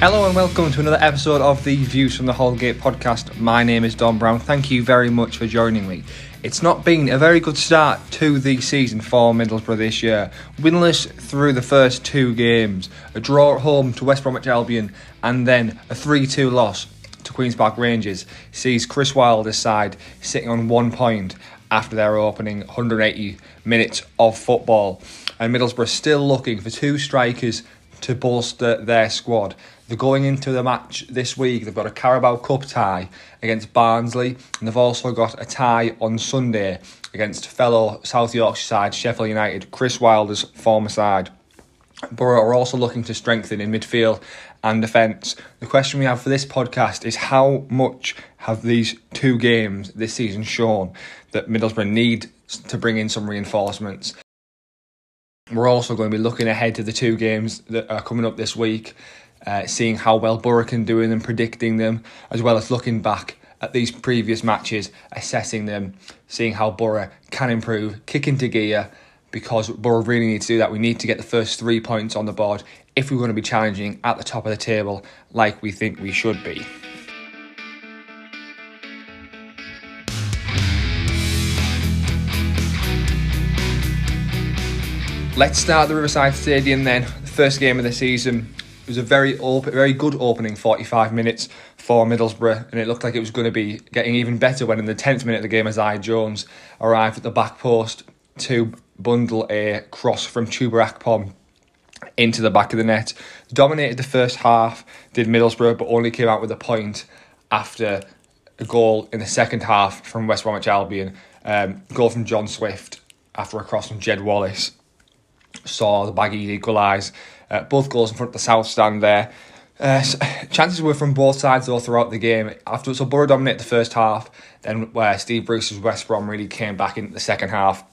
Hello and welcome to another episode of the Views from the Holgate podcast. My name is Don Brown. Thank you very much for joining me. It's not been a very good start to the season for Middlesbrough this year. Winless through the first two games, a draw at home to West Bromwich Albion, and then a 3 2 loss to Queen's Park Rangers sees Chris Wilder's side sitting on one point after their opening 180 minutes of football. And Middlesbrough still looking for two strikers to bolster their squad. They're going into the match this week. They've got a Carabao Cup tie against Barnsley, and they've also got a tie on Sunday against fellow South Yorkshire side Sheffield United, Chris Wilder's former side. Borough are also looking to strengthen in midfield and defence. The question we have for this podcast is how much have these two games this season shown that Middlesbrough need to bring in some reinforcements? We're also going to be looking ahead to the two games that are coming up this week uh, seeing how well Borough can do in and predicting them, as well as looking back at these previous matches, assessing them, seeing how Borough can improve, kick into gear, because Borough really need to do that. We need to get the first three points on the board if we're going to be challenging at the top of the table like we think we should be. Let's start the Riverside Stadium then. The first game of the season it was a very op- very good opening 45 minutes for Middlesbrough, and it looked like it was going to be getting even better when in the 10th minute of the game, Isaiah Jones arrived at the back post to bundle a cross from Akpom into the back of the net. Dominated the first half, did Middlesbrough, but only came out with a point after a goal in the second half from West Bromwich Albion. Um, goal from John Swift after a cross from Jed Wallace saw the Baggies equalise. Uh, both goals in front of the south stand there. Uh, so, chances were from both sides though throughout the game. After so Borough dominated the first half, then where Steve Bruce's West Brom really came back into the second half.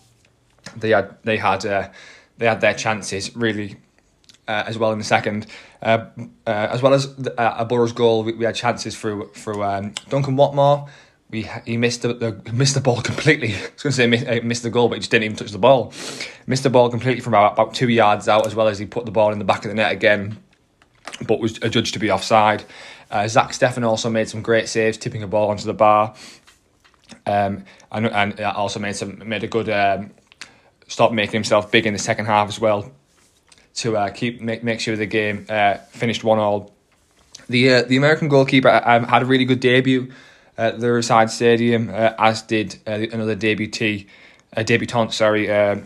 They had they had uh, they had their chances really uh, as well in the second, uh, uh, as well as the, uh, a Borough's goal. We, we, had chances through through um, Duncan Watmore. We he missed the, the missed the ball completely. I was going to say miss, uh, missed the goal, but he just didn't even touch the ball. Missed the ball completely from about, about two yards out, as well as he put the ball in the back of the net again, but was adjudged to be offside. Uh, Zach Steffen also made some great saves, tipping a ball onto the bar, um, and and also made some made a good um, stop making himself big in the second half as well to uh, keep make make sure the game uh, finished one all. The uh, the American goalkeeper um, had a really good debut at the Riverside Stadium, uh, as did uh, another debutee, uh, debutant. Sorry, uh,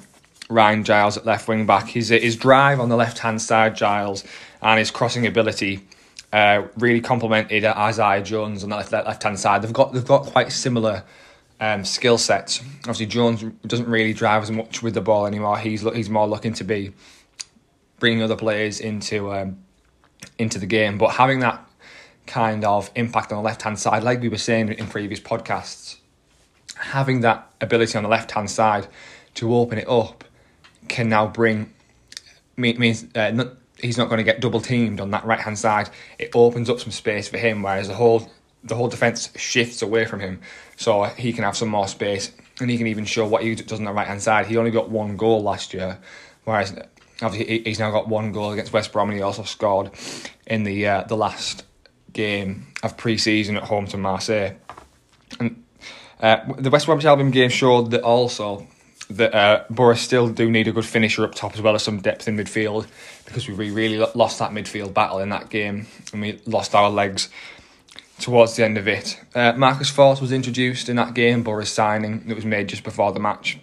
Ryan Giles at left wing back. His his drive on the left hand side, Giles, and his crossing ability. Uh, really complemented Isaiah Jones on the left left hand side. They've got they've got quite similar um, skill sets. Obviously, Jones doesn't really drive as much with the ball anymore. He's he's more looking to be bringing other players into um, into the game. But having that kind of impact on the left hand side, like we were saying in previous podcasts, having that ability on the left hand side to open it up can now bring means uh, not, he's not going to get double teamed on that right hand side. It opens up some space for him, whereas the whole the whole defense shifts away from him, so he can have some more space and he can even show what he does on the right hand side. He only got one goal last year, whereas obviously he's now got one goal against West Brom and he also scored in the uh, the last game of pre-season at home to Marseille. And uh, the West Bromwich Albion game showed that also that uh, still do need a good finisher up top as well as some depth in midfield because we really lost that midfield battle in that game and we lost our legs towards the end of it. Uh, Marcus Forss was introduced in that game, Borough's signing that was made just before the match.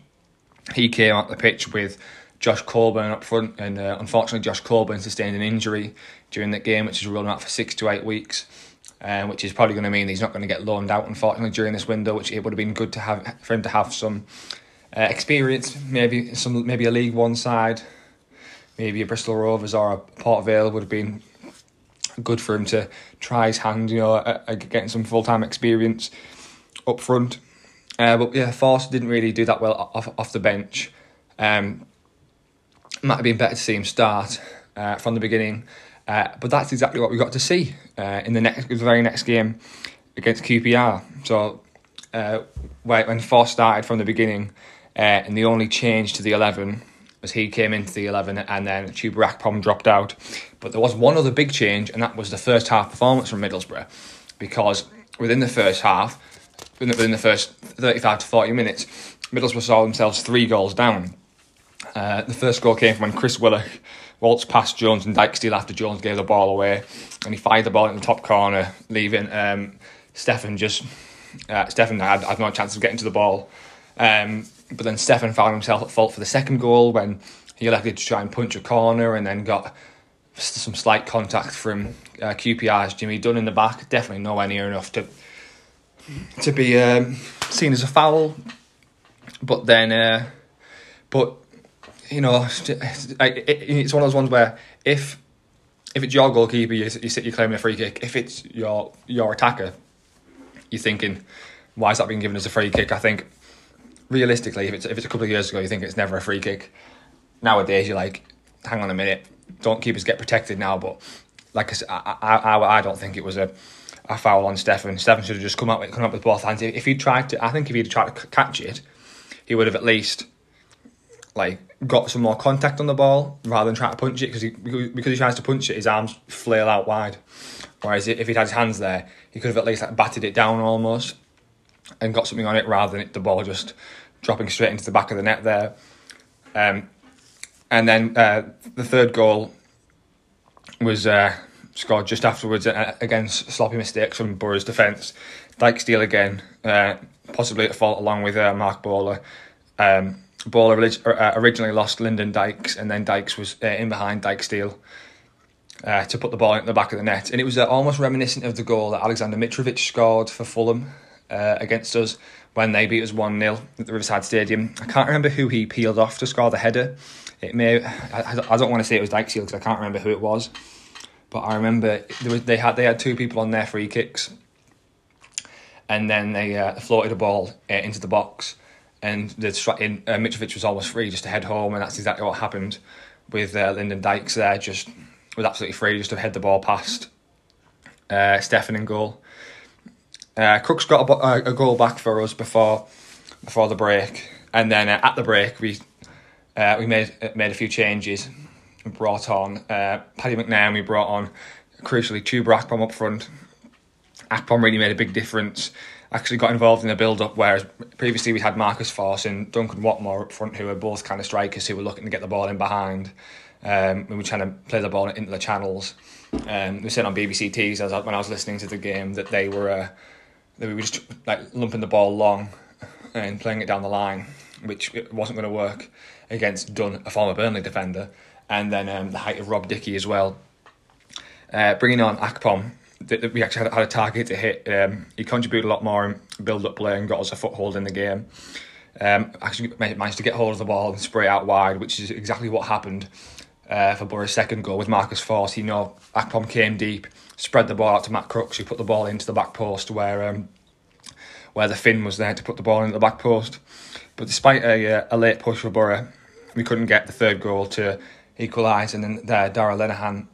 He came out the pitch with Josh Coburn up front, and uh, unfortunately, Josh Coburn sustained an injury during that game, which is rolling out for six to eight weeks. Uh, which is probably going to mean he's not going to get loaned out, unfortunately, during this window. Which it would have been good to have for him to have some uh, experience, maybe some maybe a League One side, maybe a Bristol Rovers or a Port Vale would have been good for him to try his hand, you know, at, at getting some full time experience up front. Uh, but yeah, Forss didn't really do that well off off the bench. Um, might have been better to see him start uh, from the beginning. Uh, but that's exactly what we got to see uh, in the next, the very next game against QPR. So uh, when Forss started from the beginning, uh, and the only change to the eleven was he came into the 11 and then Chuba Akpom dropped out. But there was one other big change, and that was the first half performance from Middlesbrough. Because within the first half, within the first 35 to 40 minutes, Middlesbrough saw themselves three goals down. Uh, the first goal came from when Chris Willock waltzed past Jones and Dijksteel after Jones gave the ball away, and he fired the ball in the top corner, leaving um, Steffen just. Uh, Steffen had, had no chance of getting to the ball. Um, but then Steffen found himself at fault for the second goal when he elected to try and punch a corner and then got some slight contact from uh, QPR's Jimmy Dunne in the back. Definitely nowhere near enough to to be um, seen as a foul. But then, uh, but you know, it's one of those ones where if if it's your goalkeeper, you you sit, you're claiming a free kick. If it's your your attacker, you're thinking, why is that being given as a free kick? I think realistically, if it's if it's a couple of years ago, you think it's never a free kick. Nowadays, you're like, hang on a minute, don't keepers get protected now? But like I I, I, I don't think it was a a foul on Steffen. Steffen should have just come up with come up with both hands. If he tried to, I think if he'd tried to catch it, he would have at least like got some more contact on the ball rather than trying to punch it because he because he tries to punch it, his arms flail out wide. Whereas if he'd had his hands there, he could have at least like batted it down almost and got something on it rather than the ball just dropping straight into the back of the net there. Um, and then uh, the third goal was uh, scored just afterwards against sloppy mistakes from Borough's defence. Dijksteel again, uh, possibly at fault along with uh, Marc Bola. Um, Bola uh, originally lost Lyndon Dykes, and then Dykes was in behind Dijksteel. Uh, to put the ball in the back of the net, and it was uh, almost reminiscent of the goal that Alexander Mitrovic scored for Fulham uh, against us when they beat us 1 0 at the Riverside Stadium. I can't remember who he peeled off to score the header. It may I, I don't want to say it was Dijksteel because I can't remember who it was, but I remember was, they had they had two people on their free kicks, and then they uh, floated a ball uh, into the box, and the in, uh, Mitrovic was almost free just to head home, and that's exactly what happened with uh, Lyndon Dykes there, just was absolutely free just to head the ball past uh, Steffen in goal. Uh, Crooks got a, a, goal back for us before before the break, and then uh, at the break we uh, we made made a few changes. Brought on uh, Paddy McNair. We brought on crucially Chuba Akpom up front. Akpom really made a big difference. Actually got involved in the build up, whereas previously we had Marcus Forss and Duncan Watmore up front, who were both kind of strikers who were looking to get the ball in behind. Um, we were trying to play the ball into the channels. Um, we said on BBC Tees as when I was listening to the game that they were uh, we were just like lumping the ball long and playing it down the line, which wasn't going to work against Dunne, a former Burnley defender, and then um, the height of Rob Dickie as well. Uh, bringing on Akpom, we actually had, had a target to hit. Um, he contributed a lot more in build-up play and got us a foothold in the game. Um, actually managed to get hold of the ball and spray it out wide, which is exactly what happened uh, for Borough's second goal with Marcus Forss. You know, Akpom came deep, spread the ball out to Matt Crooks, who put the ball into the back post where um, where the Finn was there to put the ball into the back post. But despite a, uh, a late push for Borough, we couldn't get the third goal to equalise, and then there, Darragh Lenihan,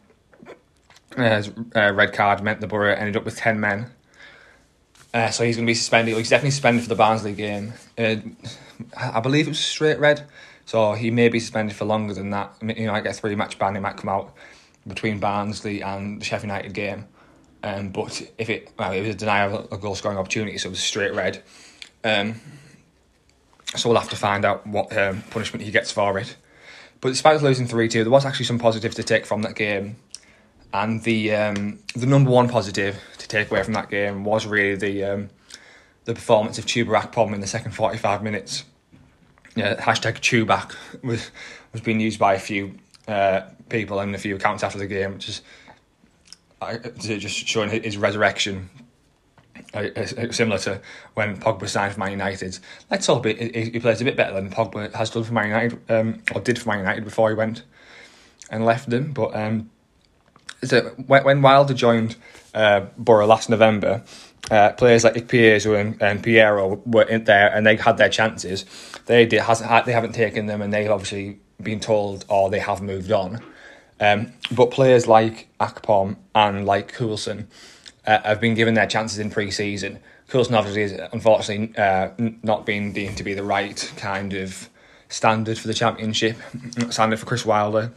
uh, uh, red card meant the Borough ended up with 10 men. Uh, so he's going to be suspended. He's definitely suspended for the Barnsley game. Uh, I believe it was straight red. So he may be suspended for longer than that. He might get a three match ban. He might come out between Barnsley and the Sheffield United game. Um, but if it well, it was a denial of a goal scoring opportunity, so it was straight red. Um, so we'll have to find out what um, punishment he gets for it. But despite losing three two, there was actually some positives to take from that game, and the um, the number one positive to take away from that game was really the um, the performance of Chuba Akpom in the second forty five minutes yeah, hashtag Chewback was was being used by a few uh, people and a few accounts after the game, which just just showing his resurrection. Uh, similar to when Pogba signed for Man United. Let's hope he, he plays a bit better than Pogba has done for Man United, um, or did for Man United before he went and left them. But um, so when, when Wilder joined uh, Borough last November, uh, players like Ikpeazu and, and Payero were in there and they had their chances. They did, hasn't they haven't taken them and they've obviously been told or they have moved on. Um, but players like Akpom and like Coulson uh, have been given their chances in pre-season. Coulson obviously is unfortunately uh, not being deemed to be the right kind of standard for the championship, standard for Chris Wilder.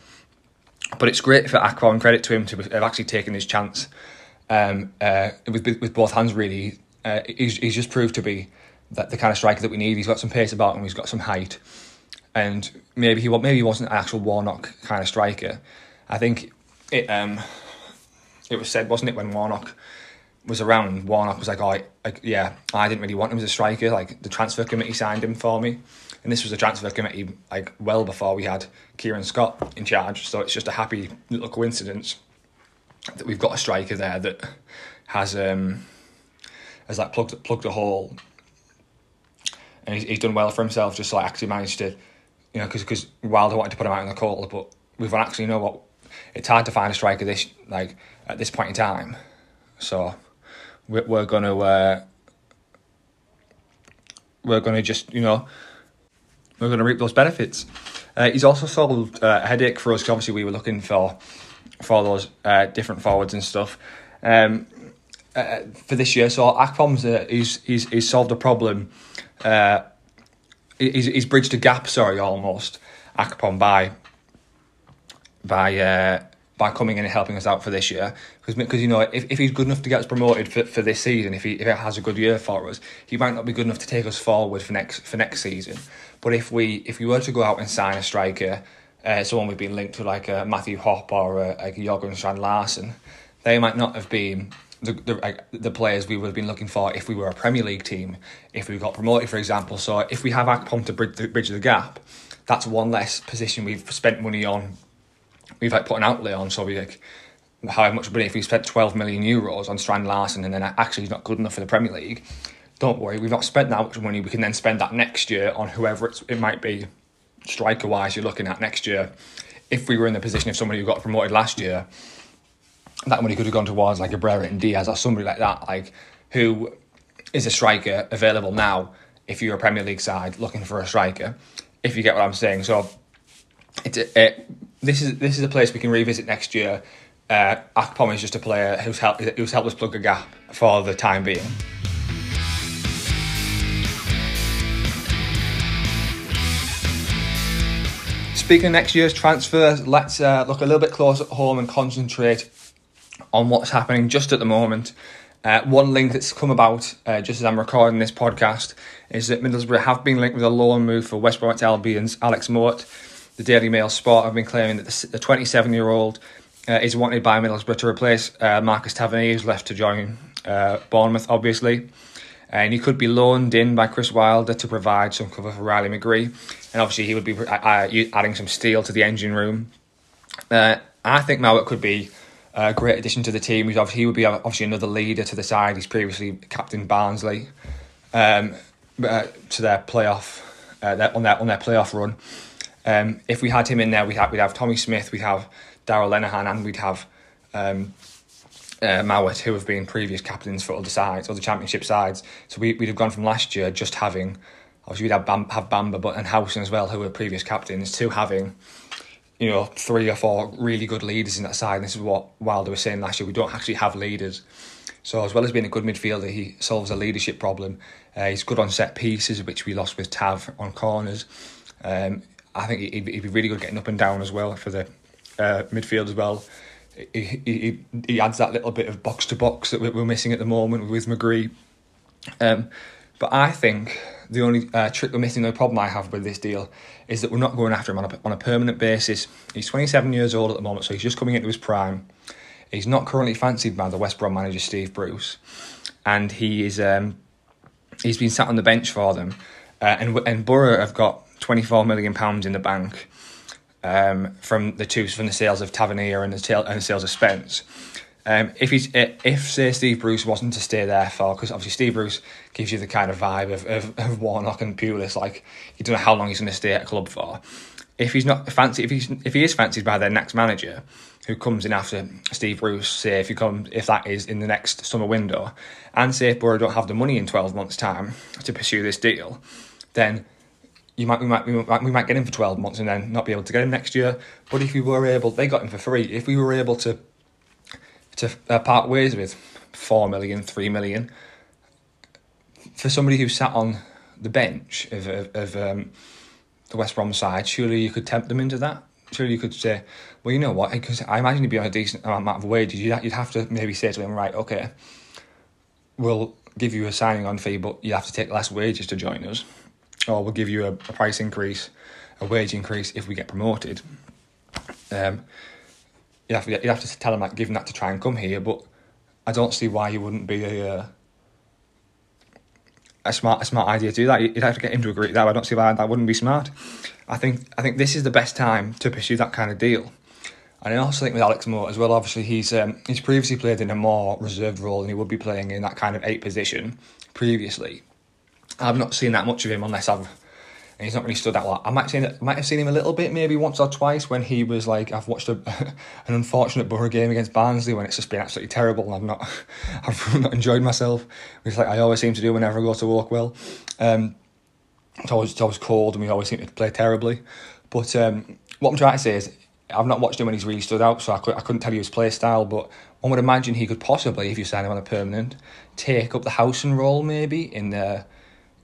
But it's great for Akpom, credit to him to have actually taken his chance um, uh, with, with both hands, really. Uh, he's, he's just proved to be that the kind of striker that we need. He's got some pace about him, he's got some height. And maybe he maybe he wasn't an actual Warnock kind of striker. I think it um, it was said, wasn't it, when Warnock was around, Warnock was like, oh, like, yeah, I didn't really want him as a striker. Like the transfer committee signed him for me, and this was a transfer committee like well before we had Kieran Scott in charge. So it's just a happy little coincidence that we've got a striker there that has um has like plugged plugged a hole, and he's, he's done well for himself. Just like actually managed to, you know, because because Wilder wanted to put him out in the call, but we've actually you know what it's hard to find a striker this like at this point in time. So we're, we're gonna uh, we're gonna just you know we're gonna reap those benefits. Uh, he's also solved uh, a headache for us because obviously we were looking for for those uh, different forwards and stuff. Um, uh, for this year, so Akpom's uh, he's, he's he's solved a problem. Uh, he's he's bridged a gap. Sorry, almost Akpom by by by coming in and helping us out for this year. Because because you know if, if he's good enough to get us promoted for, for this season, if he if it has a good year for us, he might not be good enough to take us forward for next for next season. But if we if we were to go out and sign a striker, uh, someone we've been linked to like a Matthew Hoppe or a, like Jorgen Strand Larsen, they might not have been the, the, like, the players we would have been looking for if we were a Premier League team, if we got promoted, for example. So if we have Akpom to bridge the, bridge the gap, that's one less position we've spent money on we've like put an outlay on, so we like how much money if we spent 12 million euros on Strand Larsen and then actually he's not good enough for the Premier League. Don't worry, we've not spent that much money. We can then spend that next year on whoever it might be, striker wise, you're looking at next year. If we were in the position of somebody who got promoted last year, that money could have gone towards like a and Diaz or somebody like that, like who is a striker available now if you're a Premier League side looking for a striker, if you get what I'm saying. So it's it, this is this is a place we can revisit next year. Uh, Akpom is just a player who's helped who's helped us plug a gap for the time being. Speaking of next year's transfers, let's uh, look a little bit closer at home and concentrate on what's happening just at the moment. Uh, one link that's come about uh, just as I'm recording this podcast is that Middlesbrough have been linked with a loan move for West Bromwich Albion's Alex Mowatt the Daily Mail Sport have been claiming that the 27 year old uh, is wanted by Middlesbrough to replace uh, Marcus Tavernier, who's left to join uh, Bournemouth, obviously. And he could be loaned in by Chris Wilder to provide some cover for Riley McGree. And obviously, he would be uh, uh, adding some steel to the engine room. Uh, I think Mowatt could be a great addition to the team. He's obviously, he would be obviously another leader to the side. He's previously captain Barnsley um, to their playoff their, on their on their playoff run. Um, if we had him in there, we'd have, we'd have Tommy Smith, we'd have Darragh Lenihan, and we'd have um, uh, Mowatt, who have been previous captains for other sides, other championship sides. So we, we'd have gone from last year just having, obviously, we'd have, Bam, have Bamba but, and Howson as well, who were previous captains, to having you know, three or four really good leaders in that side. And this is what Wilder was saying last year. We don't actually have leaders. So as well as being a good midfielder, he solves a leadership problem. Uh, he's good on set pieces, which we lost with Tav on corners. Um, I think he'd, he'd be really good getting up and down as well for the uh, midfield as well. He, he, he adds that little bit of box to box that we're missing at the moment with McGree. Um, but I think the only uh, trick we're missing, the problem I have with this deal, is that we're not going after him on a, on a permanent basis. He's 27 years old at the moment, so he's just coming into his prime. He's not currently fancied by the West Brom manager Steve Bruce, and he is um, he's been sat on the bench for them. Uh, and and Borough have got 24 million pounds in the bank um, from the two from the sales of Tavernier and the, and the sales of Spence. Um, if he's if say Steve Bruce wasn't to stay there for because obviously Steve Bruce gives you the kind of vibe of, of, of Warnock and Pulis like you don't know how long he's going to stay at a club for. If he's not fancy, if he's if he is fancied by their next manager, who comes in after Steve Bruce, say if he comes if that is in the next summer window, and say if Borough don't have the money in twelve months' time to pursue this deal, then you might we might we might we might get him for twelve months and then not be able to get him next year. But if we were able, they got him for free. If we were able to to uh, part ways with four million, three million, for somebody who sat on the bench of of, of um, the West Brom side, surely you could tempt them into that. Surely you could say, well, you know what? Because I imagine you'd be on a decent amount of wages. You'd, you'd have to maybe say to them, right, okay, we'll give you a signing on fee, but you have to take less wages to join us, or we'll give you a, a price increase, a wage increase if we get promoted. Um, you have to you have to tell them that, give them that to try and come here, but I don't see why you wouldn't be a uh, a smart a smart idea to do that. You'd have to get him to agree to that. I don't see why that wouldn't be smart. I think I think this is the best time to pursue that kind of deal. And I also think with Alex Mowatt as well, obviously he's um, he's previously played in a more reserved role than he would be playing in that kind of eight position previously. I've not seen that much of him unless I've and he's not really stood out a lot. I might, seen, might have seen him a little bit, maybe once or twice, when he was like, I've watched a, an unfortunate Borough game against Barnsley when it's just been absolutely terrible and I've not, I've not enjoyed myself, which like I always seem to do whenever I go to Oakwell. Um, it's always, it's always cold and we always seem to play terribly. But um, what I'm trying to say is, I've not watched him when he's really stood out, so I, could, I couldn't tell you his play style, but one would imagine he could possibly, if you sign him on a permanent, take up the Howson role maybe in, the,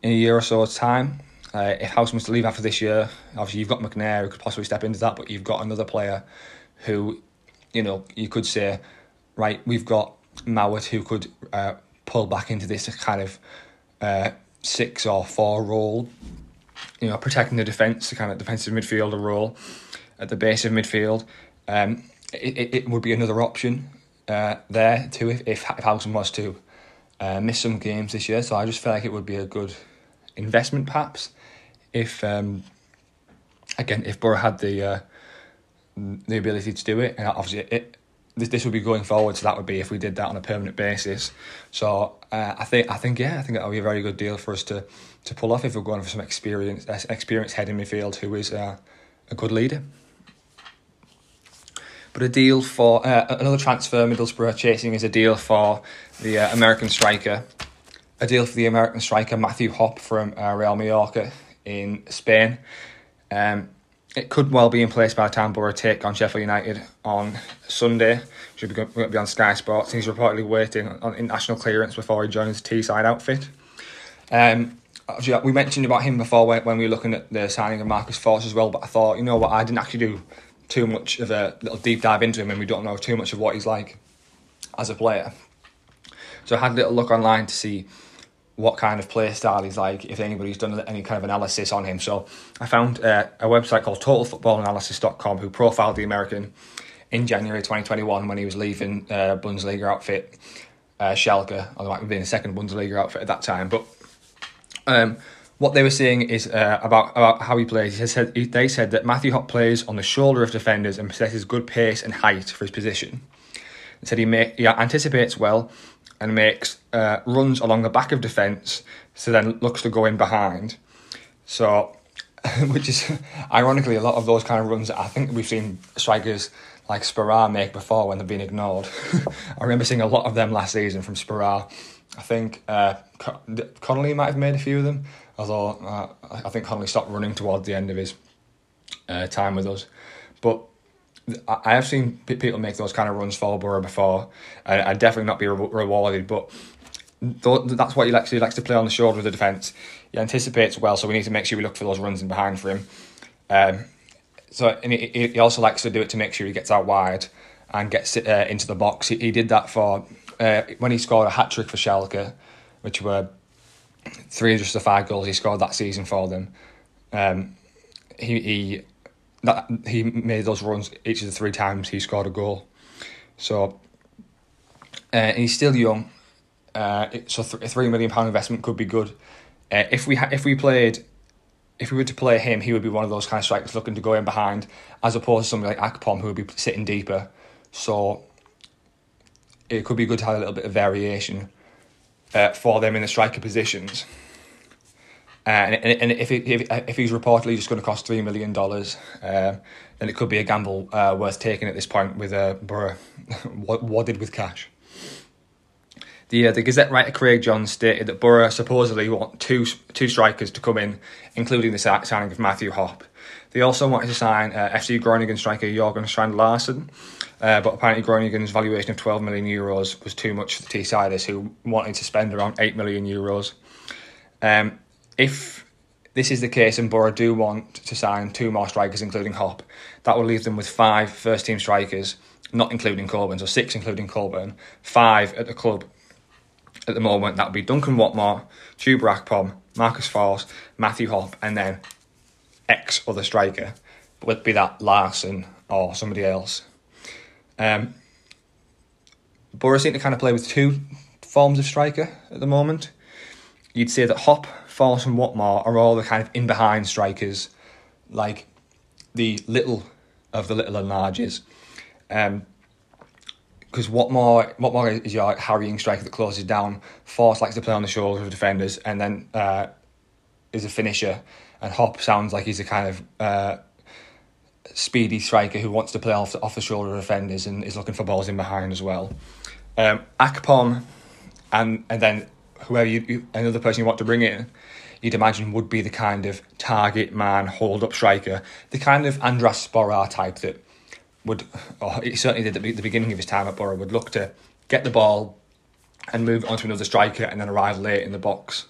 in a year or so's time. Uh, if was to leave after this year, obviously you've got McNair who could possibly step into that, but you've got another player who, you know, you could say, right, we've got Mowatt who could uh, pull back into this kind of uh, six or four role, you know, protecting the defence, the kind of defensive midfielder role at the base of midfield. Um, it, it would be another option uh, there too if, if, if was to uh, miss some games this year. So I just feel like it would be a good investment perhaps if um, again if Borough had the uh, the ability to do it, and obviously it, this this would be going forward. So that would be if we did that on a permanent basis. So uh, I think I think yeah, I think that would be a very good deal for us to to pull off if we're going for some experience experienced head in midfield who is uh, a good leader. But a deal for uh, another transfer Middlesbrough chasing is a deal for the uh, American striker, a deal for the American striker Matthew Hoppe from uh, Real Mallorca in Spain. Um, it could well be in place by the time Borough take on Sheffield United on Sunday. Should be be on Sky Sports. He's reportedly waiting on international clearance before he joins Teesside outfit. Um, we mentioned about him before when we were looking at the signing of Marcus Forss as well, but I thought, you know what, I didn't actually do too much of a little deep dive into him and we don't know too much of what he's like as a player. So I had a little look online to see what kind of play style he's like, if anybody's done any kind of analysis on him. So I found uh, a website called TotalFootballAnalysis.com who profiled the American in January 2021 when he was leaving uh, Bundesliga outfit uh, Schalke, although it might have been a second Bundesliga outfit at that time. But um, what they were saying is uh, about about how he plays. He said they said that Matthew Hoppe plays on the shoulder of defenders and possesses good pace and height for his position. He said he, make, he anticipates well and makes uh, runs along the back of defence, so then looks to go in behind. So, which is ironically a lot of those kind of runs that I think we've seen strikers like Sporar make before when they've been ignored. I remember seeing a lot of them last season from Sporar. I think uh, Connolly might have made a few of them, although uh, I think Connolly stopped running towards the end of his uh, time with us. But I have seen people make those kind of runs for Borough before, and definitely not be re- rewarded. But that's what he likes. He likes to play on the shoulder of the defence. He anticipates well, so we need to make sure we look for those runs in behind for him. Um, so and he, he also likes to do it to make sure he gets out wide and gets uh, into the box. He, he did that for uh, when he scored a hat trick for Schalke, which were three just the five goals he scored that season for them. Um, he, he that he made those runs each of the three times he scored a goal. So, uh, he's still young. Uh, so th- a three million pound investment could be good. Uh, if we ha- if we played, if we were to play him, he would be one of those kind of strikers looking to go in behind, as opposed to somebody like Akpom who would be sitting deeper. So, it could be good to have a little bit of variation uh, for them in the striker positions. Uh, and, and if, it, if if he's reportedly just going to cost three million dollars, um, then it could be a gamble uh, worth taking at this point with uh, Borough wadded with cash. The uh, the Gazette writer Craig Johns stated that Borough supposedly want two two strikers to come in, including the signing of Matthew Hoppe. They also wanted to sign uh, FC Groningen striker Jorgen Strand Larsen, uh, but apparently Groningen's valuation of 12 million euros was too much for the Teessiders, who wanted to spend around 8 million euros. Um, if this is the case, and Borough do want to sign two more strikers, including Hoppe. That will leave them with five first team strikers, not including Coburn, so six including Coburn, five at the club at the moment. That would be Duncan Watmore, Chuba Akpom, Marcus Forss, Matthew Hoppe, and then X other striker. Would be that Larsen or somebody else. Um, Borough seem to kind of play with two forms of striker at the moment. You'd say that Hoppe, Forss, and Watmore are all the kind of in behind strikers, like the little of the little and larges. Um, because Watmore, Watmore is your harrying striker that closes down. Forss likes to play on the shoulders of defenders, and then uh, is a finisher. And Hoppe sounds like he's a kind of uh, speedy striker who wants to play off the, off the shoulder of defenders and is looking for balls in behind as well. Um, Akpom, and and then whoever you, you another person you want to bring in, you'd imagine would be the kind of target man, hold up striker, the kind of Andras Sporar type that would, or he certainly did at the beginning of his time at Borough, would look to get the ball and move on to another striker and then arrive late in the box.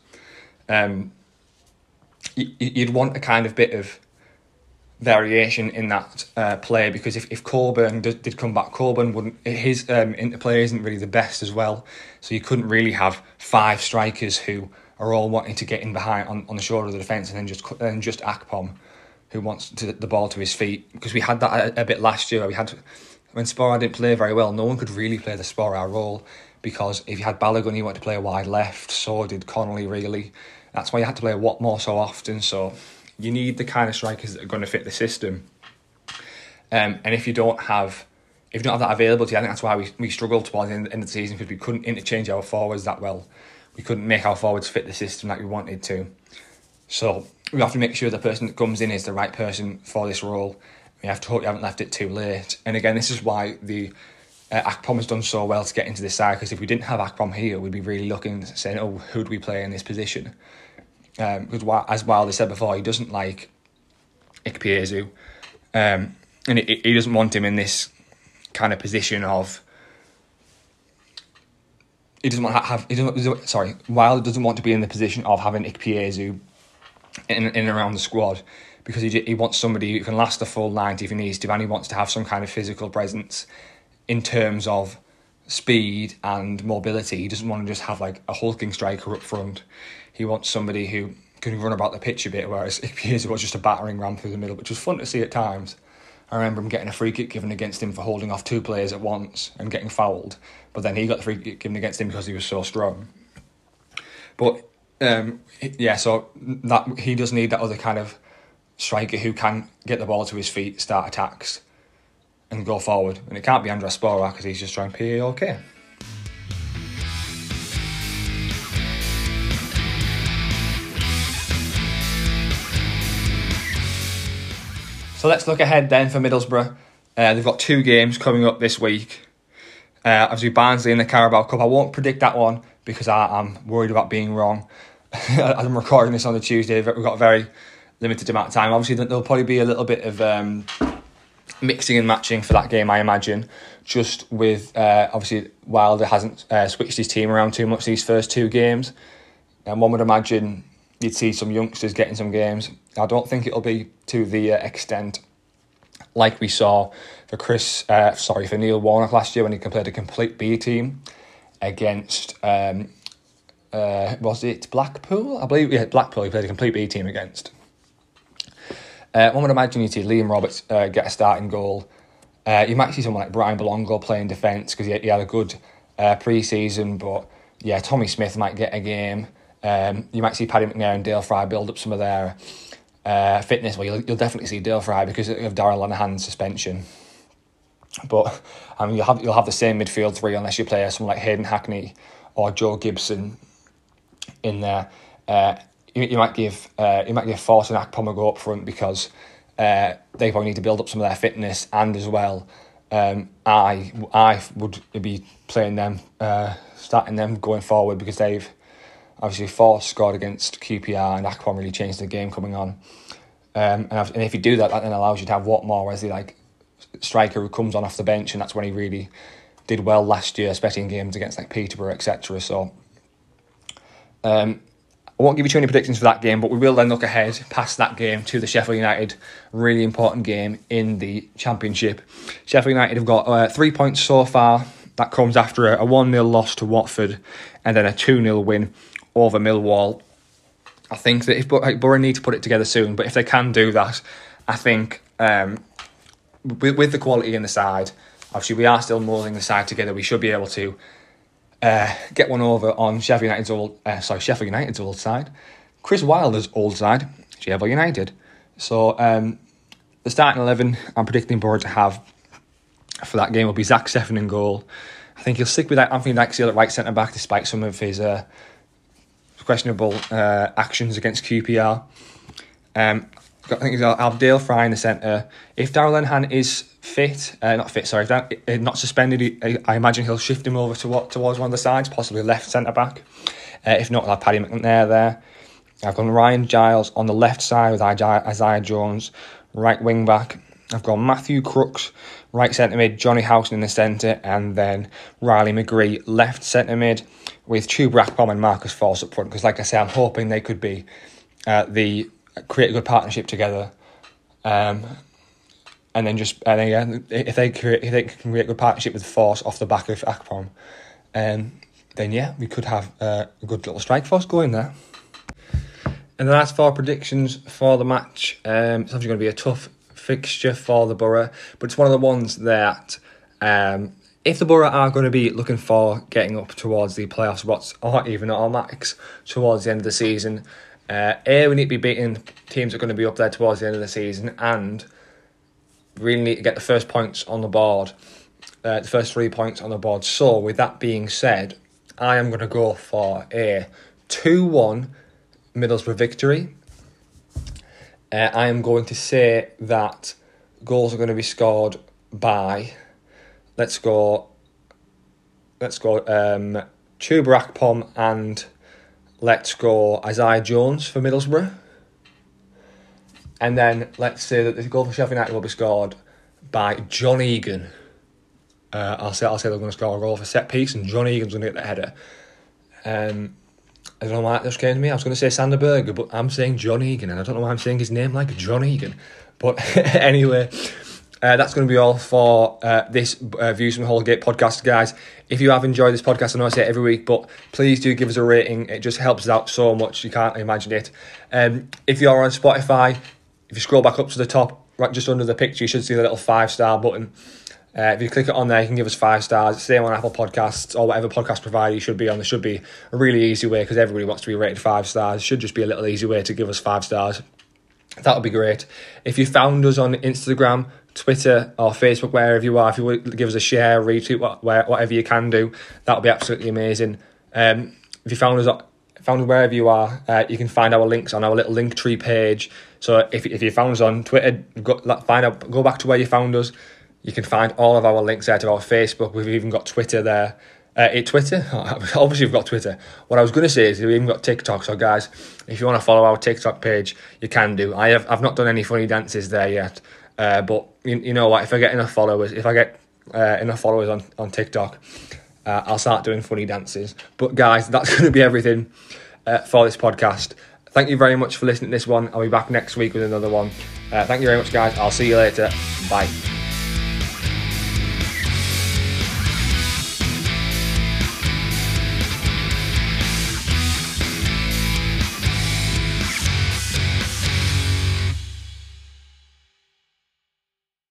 Um, you'd want a kind of bit of variation in that uh, play because if, if Coburn did, did come back, Coburn wouldn't his um, interplay isn't really the best as well. So you couldn't really have five strikers who are all wanting to get in behind on, on the shoulder of the defence and then just then just Akpom who wants to, the ball to his feet because we had that a, a bit last year. We had when Sporar didn't play very well, no one could really play the Sporar role because if you had Balogun, he wanted to play a wide left. So did Connolly really. That's why you had to play Watmore so often. So you need the kind of strikers that are going to fit the system. Um, and if you don't have if you don't have that availability, I think that's why we, we struggled towards the end, end of the season because we couldn't interchange our forwards that well. We couldn't make our forwards fit the system like we wanted to. So we have to make sure the person that comes in is the right person for this role. We have to hope you haven't left it too late. And again, this is why the uh, Akpom has done so well to get into this side because if we didn't have Akpom here, we'd be really looking saying, "Oh, who do we play in this position?" Um, as Wilder said before, he doesn't like Ikpeazu, um, and he, he doesn't want him in this kind of position of. He doesn't want to have. He doesn't, sorry, Wilder doesn't want to be in the position of having Ikpeazu in, in and around the squad because he, he wants somebody who can last the full 90 if he needs to, and he wants to have some kind of physical presence in terms of speed and mobility. He doesn't want to just have like a hulking striker up front. He wants somebody who can run about the pitch a bit, whereas Ikpeazu was just a battering ram through the middle, which was fun to see at times. I remember him getting a free kick given against him for holding off two players at once and getting fouled, but then he got the free kick given against him because he was so strong. But um, yeah, so that he does need that other kind of striker who can get the ball to his feet, start attacks, and go forward. And it can't be Andras Sporar because he's just trying to So let's look ahead then for Middlesbrough. Uh, they've got two games coming up this week. Uh, obviously, Barnsley in the Carabao Cup. I won't predict that one because I, am worried about being wrong. I'm recording this on the Tuesday, we've got a very limited amount of time. Obviously, there'll probably be a little bit of um, mixing and matching for that game, I imagine. Just with uh, obviously Wilder hasn't uh, switched his team around too much these first two games, and one would imagine you'd see some youngsters getting some games. I don't think it'll be to the uh, extent like we saw for Chris, uh, sorry for Neil Warnock last year when he played a complete B team against um, uh, was it Blackpool? I believe yeah, Blackpool. He played a complete B team against. Uh, one would imagine you'd see Liam Roberts uh, get a starting goal. Uh, you might see someone like Bryant Bilongo playing defence because he, he, had a good uh, pre-season, but yeah, Tommy Smith might get a game. Um, you might see Paddy McNair and Dael Fry build up some of their uh, fitness. Well, you'll, you'll definitely see Dael Fry because of Darragh Lenihan's suspension. But I mean, you'll have you'll have the same midfield three unless you play someone like Hayden Hackney or Joe Gibson in there. Uh, you, you, might give uh, you might give Forss and Akpom go up front because uh, they probably need to build up some of their fitness and as well. Um, I I would be playing them, uh, starting them going forward because they've obviously Forss scored against QPR and Akpom really changed the game coming on. Um, and, and, if you do that, that then allows you to have Watmore as the like striker who comes on off the bench, and that's when he really did well last year, especially in games against like Peterborough, etc. So um, I won't give you too many predictions for that game, but we will then look ahead past that game to the Sheffield United really important game in the Championship. Sheffield United have got uh, three points so far. That comes after a 1 0 loss to Watford and then a 2 0 win over Millwall. I think that if Borough need to put it together soon, but if they can do that, I think um, with, with the quality in the side, obviously we are still moulding the side together. We should be able to uh, get one over on Sheffield United's old, uh, sorry, Sheffield United's old side, Chris Wilder's old side, Sheffield United. So um, the starting eleven I'm predicting Borough to have for that game will be Zach Steffen in goal. I think he'll stick with that Anthony Dijksteel at right centre back despite some of his uh, questionable uh, actions against QPR. Um, I think it's Dael Fry in the centre. If Darragh Lenihan is fit, uh, not fit, sorry, that, not suspended, I imagine he'll shift him over to what towards one of the sides, possibly left centre back. Uh, if not, I'll have Paddy McNair there. I've got Ryan Giles on the left side with Isaiah Jones, right wing back. I've got Matthew Crooks, right centre mid, Johnny Howson in the centre, and then Riley McGree, left centre mid, with Chuba Akpom and Marcus Forss up front. Because, like I say, I'm hoping they could be uh, the create a good partnership together. Um, and then just and then, yeah, if they create if they can create a good partnership with Forss off the back of Akpom, um, then yeah, we could have uh, a good little strike force going there. And the last four predictions for the match. Um, it's obviously going to be a tough fixture for the Borough, but it's one of the ones that um, if the Borough are going to be looking for getting up towards the playoff spots or even automatics towards the end of the season, uh, A, we need to be beating teams that are going to be up there towards the end of the season and really need to get the first points on the board, uh, the first three points on the board. So, with that being said, I am going to go for a 2 1 Middlesbrough victory. Uh, I am going to say that goals are going to be scored by, let's go, let's go, um, Akpom and let's go Isaiah Jones for Middlesbrough. And then let's say that the goal for Sheffield United will be scored by John Egan. Uh, I'll say I'll say they're going to score a goal for set piece, and John Egan's going to get the header. Um, I don't know why just came to me. I was going to say Sander Berge, but I'm saying John Egan, and I don't know why I'm saying his name like John Egan. But anyway, uh, that's going to be all for uh, this uh, Views from Holgate podcast, guys. If you have enjoyed this podcast, I know I say it every week, but please do give us a rating. It just helps us out so much. You can't imagine it. Um, if you're on Spotify, if you scroll back up to the top, right just under the picture, you should see the little five star button. Uh, if you click it on there, you can give us five stars. Same on Apple Podcasts or whatever podcast provider you should be on. There should be a really easy way because everybody wants to be rated five stars. Should just be a little easy way to give us five stars. That would be great. If you found us on Instagram, Twitter, or Facebook, wherever you are, if you would give us a share, retweet, whatever you can do, that would be absolutely amazing. Um, if you found us found us wherever you are, uh, you can find our links on our little link tree page. So if if you found us on Twitter, go, find out, go back to where you found us you can find all of our links there to our Facebook. We've even got Twitter there. Uh, it Twitter, obviously we've got Twitter. What I was going to say is we've even got TikTok. So guys, if you want to follow our TikTok page, you can do. I have I've not done any funny dances there yet, uh, but you, you know what? If I get enough followers, if I get uh, enough followers on on TikTok, uh, I'll start doing funny dances. But guys, that's going to be everything uh, for this podcast. Thank you very much for listening to this one. I'll be back next week with another one. Uh, thank you very much, guys. I'll see you later. Bye.